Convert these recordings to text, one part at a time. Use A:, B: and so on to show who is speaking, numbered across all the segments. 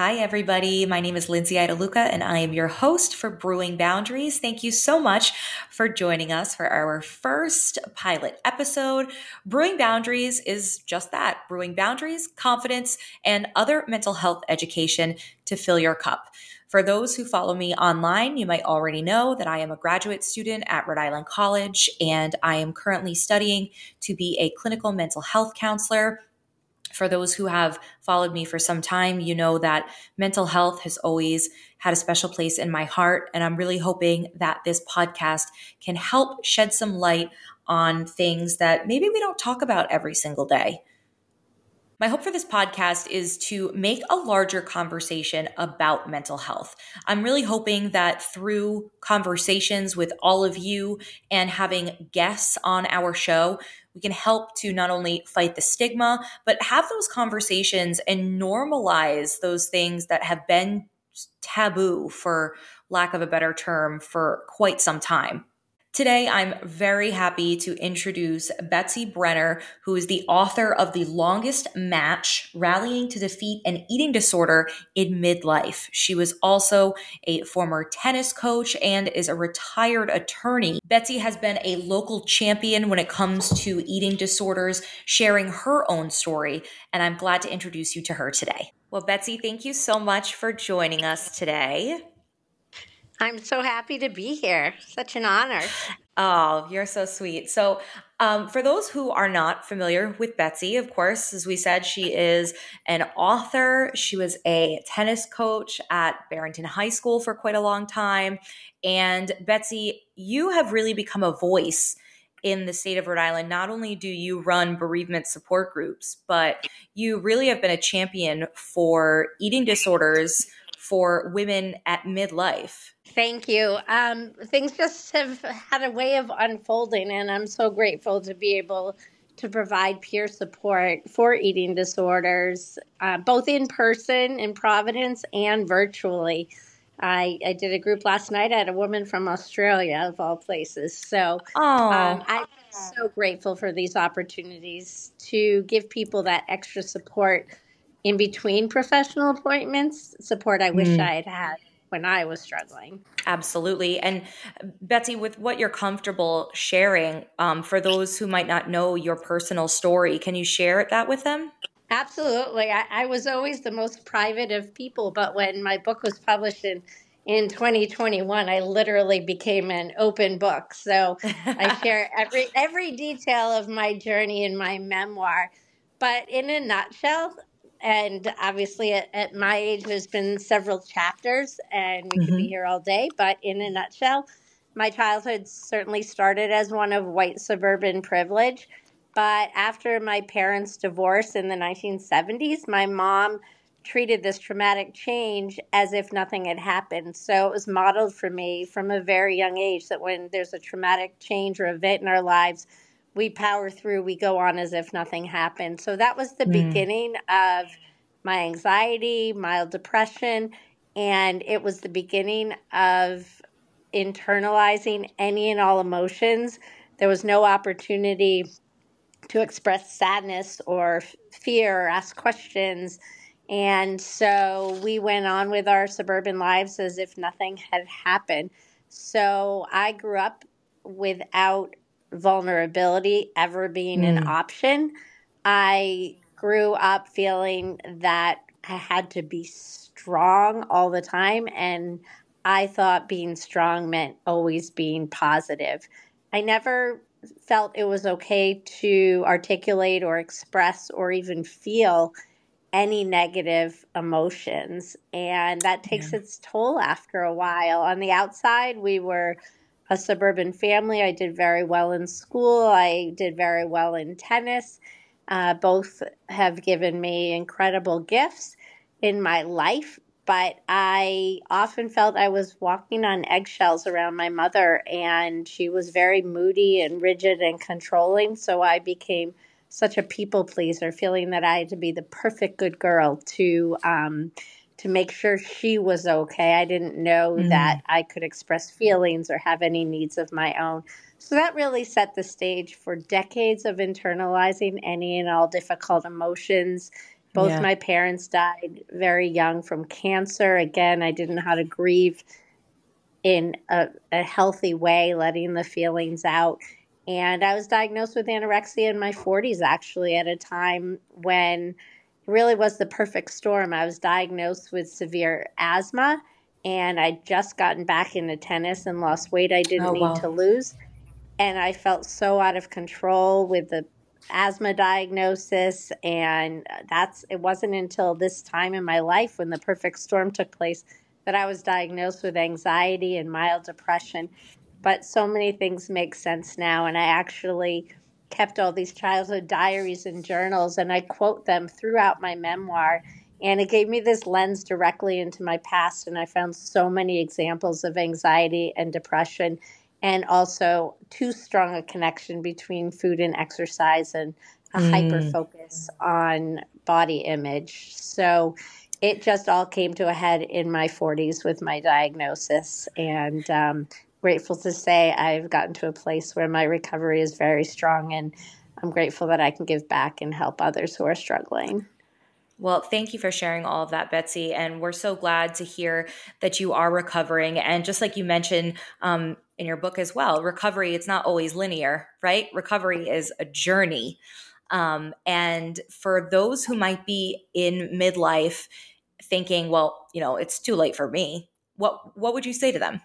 A: Hi, everybody. My name is Lindsay Idaluca, and I am your host for Brewing Boundaries. Thank you so much for joining us for our first pilot episode. Brewing Boundaries is just that brewing boundaries, confidence, and other mental health education to fill your cup. For those who follow me online, you might already know that I am a graduate student at Rhode Island College, and I am currently studying to be a clinical mental health counselor for those who have followed me for some time, you know that mental health has always had a special place in my heart. And I'm really hoping that this podcast can help shed some light on things that maybe we don't talk about every single day. My hope for this podcast is to make a larger conversation about mental health. I'm really hoping that through conversations with all of you and having guests on our show, we can help to not only fight the stigma, but have those conversations and normalize those things that have been taboo, for lack of a better term, for quite some time. Today, I'm very happy to introduce Betsy Brenner, who is the author of The Longest Match Rallying to Defeat an Eating Disorder in Midlife. She was also a former tennis coach and is a retired attorney. Betsy has been a local champion when it comes to eating disorders, sharing her own story, and I'm glad to introduce you to her today. Well, Betsy, thank you so much for joining us today.
B: I'm so happy to be here. Such an honor.
A: Oh, you're so sweet. So, um, for those who are not familiar with Betsy, of course, as we said, she is an author. She was a tennis coach at Barrington High School for quite a long time. And Betsy, you have really become a voice in the state of Rhode Island. Not only do you run bereavement support groups, but you really have been a champion for eating disorders for women at midlife.
B: Thank you. Um, things just have had a way of unfolding, and I'm so grateful to be able to provide peer support for eating disorders, uh, both in person in Providence and virtually. I, I did a group last night. I had a woman from Australia, of all places. So um, I'm so grateful for these opportunities to give people that extra support in between professional appointments, support I wish mm. I had had when I was struggling.
A: Absolutely. And Betsy, with what you're comfortable sharing, um, for those who might not know your personal story, can you share that with them?
B: Absolutely. I, I was always the most private of people, but when my book was published in in 2021 i literally became an open book so i share every every detail of my journey in my memoir but in a nutshell and obviously at, at, my age there's been several chapters and we mm-hmm. could be mm-hmm. here all day but in a nutshell my childhood certainly started as one of white suburban privilege but after my parents divorce in the 1970s my mom treated this traumatic change as if nothing had happened so it was modeled for me from a very young age that when there's a traumatic change or event in our lives we power through, we go on as if nothing happened. So that was the mm. beginning of my anxiety, mild depression, and it was the beginning of internalizing any and all emotions. There was no opportunity to express sadness or fear or ask questions. And so we went on with our suburban lives as if nothing had happened. So I grew up without vulnerability ever being mm. an option. I grew up feeling that I had to be strong all the time, and I thought being strong meant always being positive. I never felt it was okay to articulate or express or even feel any negative emotions. And that takes yeah. its toll after a while. On the outside, we were a suburban family. I did very well in school. I did very well in tennis. Uh, both have given me incredible gifts in my life, but I often felt I was walking on eggshells around my mother, and she was very moody and rigid and controlling. So I became such a people pleaser, feeling that I had to be the perfect good girl to um, to make sure she was okay. I didn't know mm-hmm. that I could express feelings or have any needs of my own. So that really set the stage for decades of internalizing any and all difficult emotions Both yeah. my parents died very young from cancer. Again, I didn't know how to grieve in a, a healthy way, letting the feelings out. And I was diagnosed with anorexia in my 40s, actually, at a time when really was the perfect storm. I was diagnosed with severe asthma, and I'd just gotten back into tennis and lost weight I didn't oh, need wow. to lose. And I felt so out of control with the asthma diagnosis. And that's it wasn't until this time in my life when the perfect storm took place that I was diagnosed with anxiety and mild depression. But so many things make sense now. And I actually kept all these childhood diaries and journals, and I quote them throughout my memoir. And it gave me this lens directly into my past. And I found so many examples of anxiety and depression, and also too strong a connection between food and exercise and a mm. hyper focus on body image. So, it just all came to a head in my 40s with my diagnosis. And um, grateful to say I've gotten to a place where my recovery is very strong. And I'm grateful that I can give back and help others who are struggling.
A: Well, thank you for sharing all of that, Betsy. And we're so glad to hear that you are recovering. And just like you mentioned um, in your book as well, recovery, it's not always linear, right? Recovery is a journey. Um, and for those who might be in midlife thinking, well, you know, it's too late for me, what what would you say to them?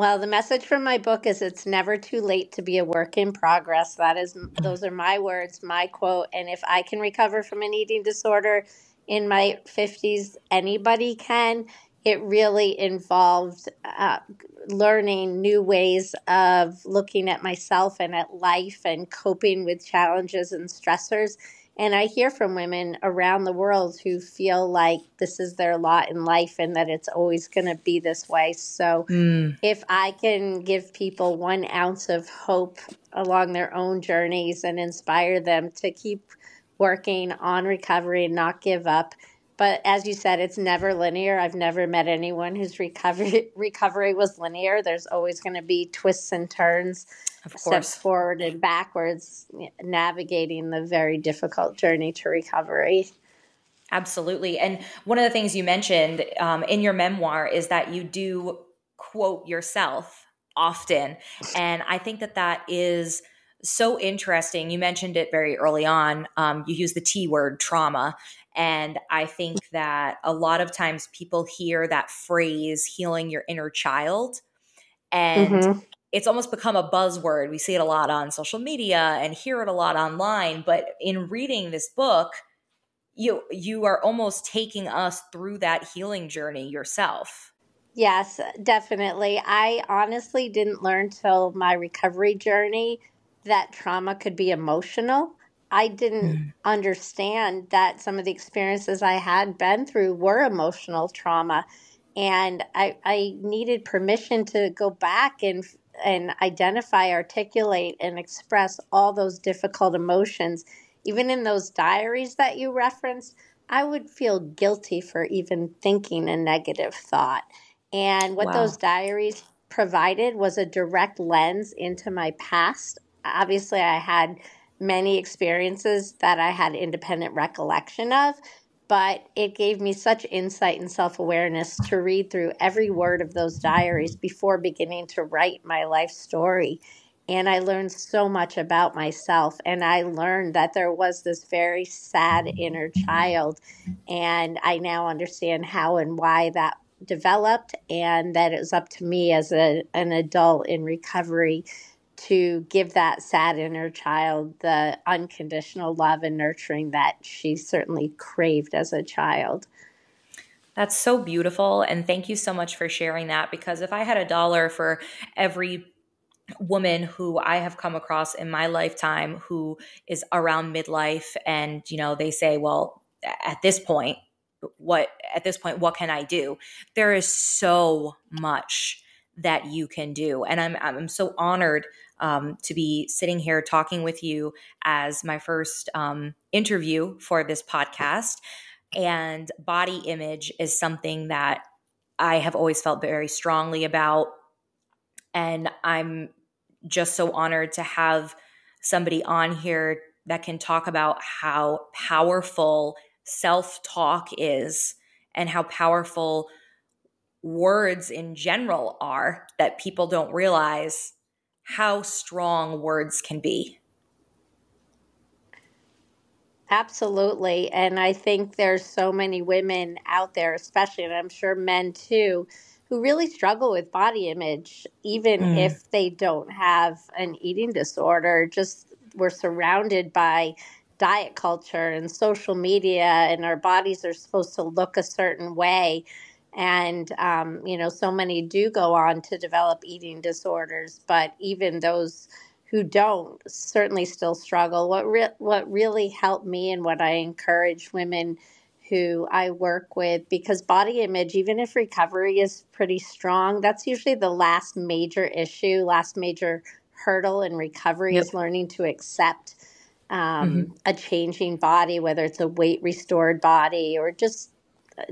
B: Well, the message from my book is it's never too late to be a work in progress. That is those are my words, my quote, and if I can recover from an eating disorder in my 50s, anybody can. It really involved uh, learning new ways of looking at myself and at life and coping with challenges and stressors and I hear from women around the world who feel like this is their lot in life and that it's always going to be this way. So mm. if I can give people one ounce of hope along their own journeys and inspire them to keep working on recovery and not give up. But as you said, it's never linear. I've never met anyone whose recovery recovery was linear. There's always going to be twists and turns steps forward and backwards, navigating the very difficult journey to recovery.
A: Absolutely. And one of the things you mentioned um, in your memoir is that you do quote yourself often. And I think that that is so interesting. You mentioned it very early on. Um, you use the T word, trauma. And I think that a lot of times people hear that phrase, healing your inner child. And mm-hmm it's almost become a buzzword. We see it a lot on social media and hear it a lot online, but in reading this book, you you are almost taking us through that healing journey yourself.
B: Yes, definitely. I honestly didn't learn till my recovery journey that trauma could be emotional. I didn't mm. understand that some of the experiences I had been through were emotional trauma and I, I needed permission to go back and and identify, articulate, and express all those difficult emotions. Even in those diaries that you referenced, I would feel guilty for even thinking a negative thought. And what wow. those diaries provided was a direct lens into my past. Obviously, I had many experiences that I had independent recollection of, but it gave me such insight and self awareness to read through every word of those diaries before beginning to write my life story. And I learned so much about myself. And I learned that there was this very sad inner child. And I now understand how and why that developed, and that it was up to me as a, an adult in recovery to give that sad inner child the unconditional love and nurturing that she certainly craved as a child.
A: That's so beautiful. And thank you so much for sharing that because if I had a dollar for every woman who I have come across in my lifetime who is around midlife and, you know, they say, well, at this point, what at this point what can I do? There is so much that you can do. And I'm I'm so honored um, to be sitting here talking with you as my first um, interview for this podcast. And body image is something that I have always felt very strongly about. And I'm just so honored to have somebody on here that can talk about how powerful self talk is and how powerful words in general are that people don't realize how strong words can be.
B: Absolutely. And I think there's so many women out there, especially, and I'm sure men too, who really struggle with body image, even mm. if they don't have an eating disorder. Just we're surrounded by diet culture and social media, and our bodies are supposed to look a certain way. And, um, you know, so many do go on to develop eating disorders, but even those who don't certainly still struggle. What re- what really helped me and what I encourage women who I work with because body image, even if recovery is pretty strong, that's usually the last major issue, last major hurdle in recovery yep. is learning to accept um, mm-hmm. a changing body, whether it's a weight restored body or just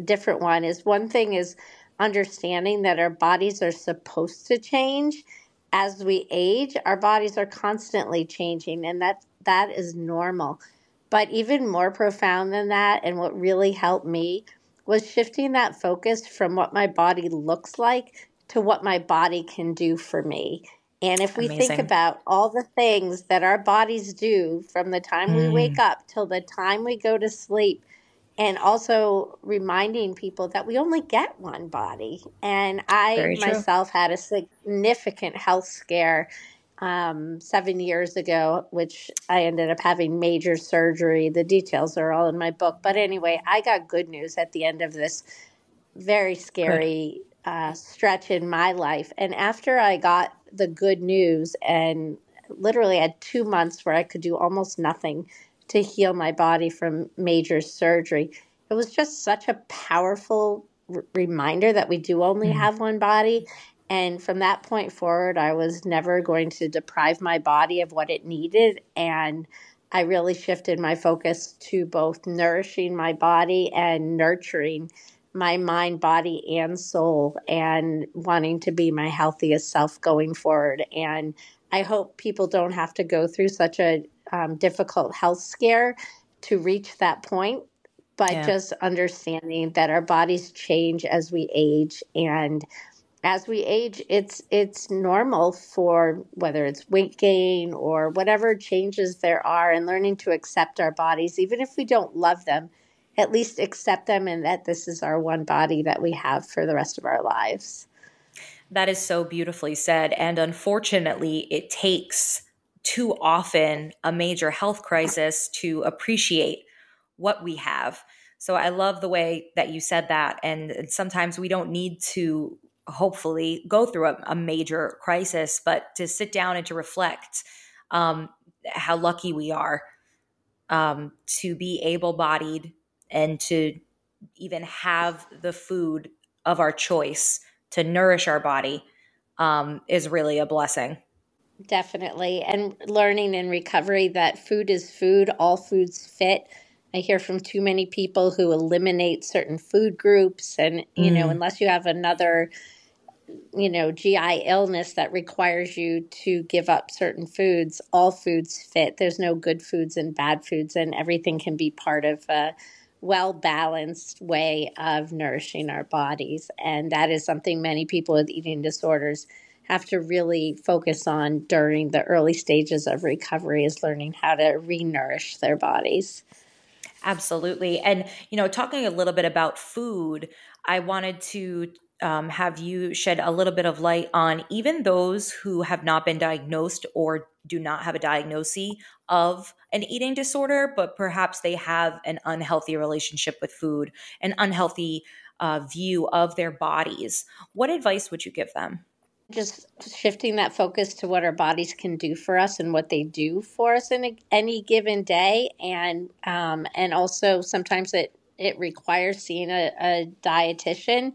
B: different one. Is one thing is understanding that our bodies are supposed to change as we age, our bodies are constantly changing, and that that is normal. But even more profound than that, and what really helped me was shifting that focus from what my body looks like to what my body can do for me. And if we Amazing. think about all the things that our bodies do from the time mm. we wake mm. up till the time we go to sleep, and also reminding people that we only get one body. And I myself had a significant health scare um, seven years ago, which I ended up having major surgery. The details are all in my book. But anyway, I got good news at the end of this very scary uh, stretch in my life. And after I got the good news and literally had two months where I could do almost nothing to heal my body from major surgery. It was just such a powerful r- reminder that we do only mm-hmm. have one body. And from that point forward, I was never going to deprive my body of what it needed. And I really shifted my focus to both nourishing my body and nurturing my mind, body, and soul, and wanting to be my healthiest self going forward. And I hope people don't have to go through such a um, difficult health scare to reach that point but yeah. just understanding that our bodies change as we age. And as we age it's it's normal for whether it's weight gain or whatever changes there are and learning to accept our bodies even if we don't love them at least accept them and that this is our one body that we have for the rest of our lives.
A: That is so beautifully said. And unfortunately it takes too often a major health crisis to appreciate what we have. So I love the way that you said that. And sometimes we don't need to hopefully go through a, a major crisis, but to sit down and to reflect um, how lucky we are um, to be able bodied and to even have the food of our choice to nourish our body um, is really a blessing.
B: Definitely. And learning in recovery that food is food, all foods fit. I hear from too many people who eliminate certain food groups, and you mm. know, unless you have another, you know, GI illness that requires you to give up certain foods, all foods fit. There's no good foods and bad foods, and everything can be part of a well balanced way of nourishing our bodies. And that is something many people with eating disorders have to really focus on during the early stages of recovery is learning how to re-nourish their bodies.
A: Absolutely. And, you know, talking a little bit about food, I wanted to um, have you shed a little bit of light on even those who have not been diagnosed or do not have a diagnosis of an eating disorder, but perhaps they have an unhealthy relationship with food, an unhealthy uh, view of their bodies. What advice would you give them?
B: Just shifting that focus to what our bodies can do for us and what they do for us in a, any given day. And um, and also sometimes it it requires seeing a, a dietitian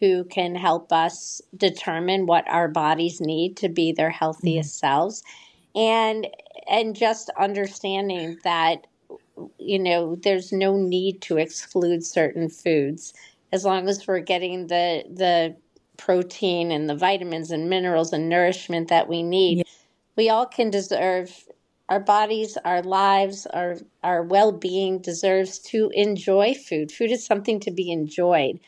B: who can help us determine what our bodies need to be their healthiest mm-hmm. selves. And and just understanding that you know there's no need to exclude certain foods. As long as we're getting the the protein and the vitamins and minerals and nourishment that we need. Yeah. We all can deserve our bodies, our lives, our our well-being deserves to enjoy food. Food is something to be enjoyed.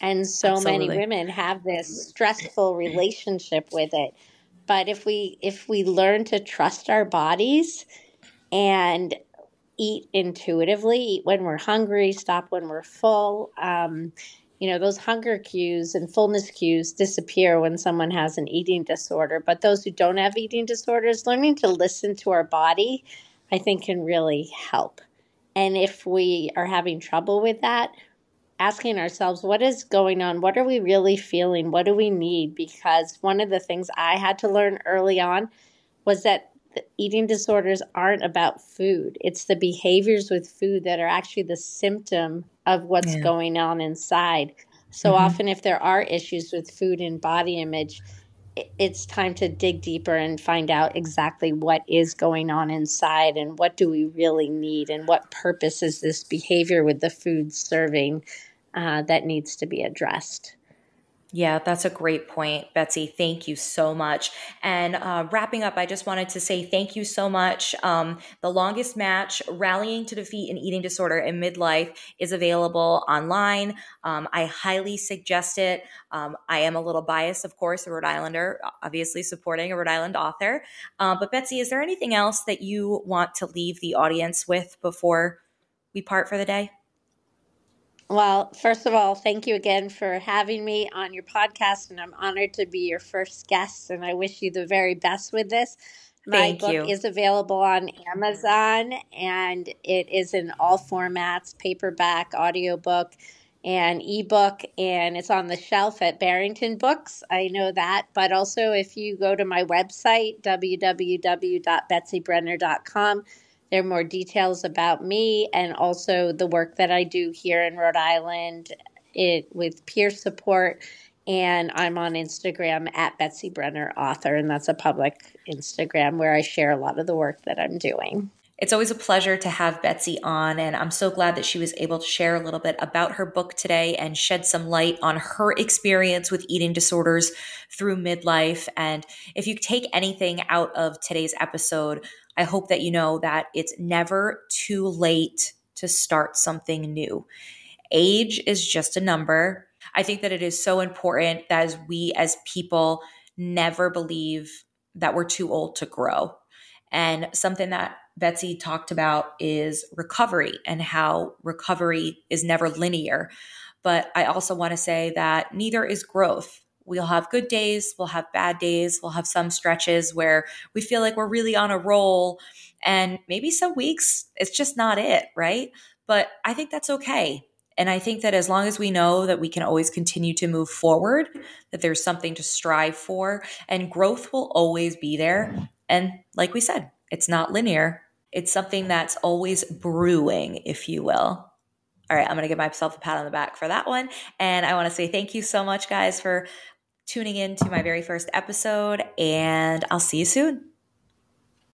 B: And so Absolutely. many women have this stressful relationship with it. But if we if we learn to trust our bodies and eat intuitively, eat when we're hungry, stop when we're full, um, you know, those hunger cues and fullness cues disappear when someone has an eating disorder. But those who don't have eating disorders, learning to listen to our body, I think can really help. And if we are having trouble with that, asking ourselves, what is going on? What are we really feeling? What do we need? Because one of the things I had to learn early on was that eating disorders aren't about food. It's the behaviors with food that are actually the symptom of what's yeah. going on inside. So mm-hmm. often, if there are issues with food and body image, it's time to dig deeper and find out exactly what is going on inside and what do we really need and what purpose is this behavior with the food serving uh, that needs to be addressed.
A: Yeah, that's a great point, Betsy. Thank you so much. And uh, wrapping up, I just wanted to say thank you so much. Um, the longest match, Rallying to Defeat an Eating Disorder in Midlife, is available online. Um, I highly suggest it. Um, I am a little biased, of course, a Rhode Islander, obviously supporting a Rhode Island author. Uh, but, Betsy, is there anything else that you want to leave the audience with before we part for the day?
B: Well, first of all, thank you again for having me on your podcast, and I'm honored to be your first guest. And I wish you the very best with this. My thank book you. is available on Amazon, and it is in all formats: paperback, audiobook, and ebook, and it's on the shelf at Barrington Books. I know that, but also if you go to my website www.betsybrenner.com there are more details about me and also the work that I do here in Rhode Island it, with peer support. And I'm on Instagram at Betsy Brenner Author, and that's a public Instagram where I share a lot of the work that I'm doing.
A: It's always a pleasure to have Betsy on, and I'm so glad that she was able to share a little bit about her book today and shed some light on her experience with eating disorders through midlife. And if you take anything out of today's episode, I hope that you know that it's never too late to start something new. Age is just a number. I think that it is so important that as we as people never believe that we're too old to grow. And something that Betsy talked about is recovery and how recovery is never linear. But I also want to say that neither is growth. We'll have good days, we'll have bad days, we'll have some stretches where we feel like we're really on a roll. And maybe some weeks it's just not it, right? But I think that's okay. And I think that as long as we know that we can always continue to move forward, that there's something to strive for, and growth will always be there. And like we said, it's not linear, it's something that's always brewing, if you will. All right, I'm going to give myself a pat on the back for that one. And I want to say thank you so much, guys, for tuning in to my very first episode, and I'll see you soon.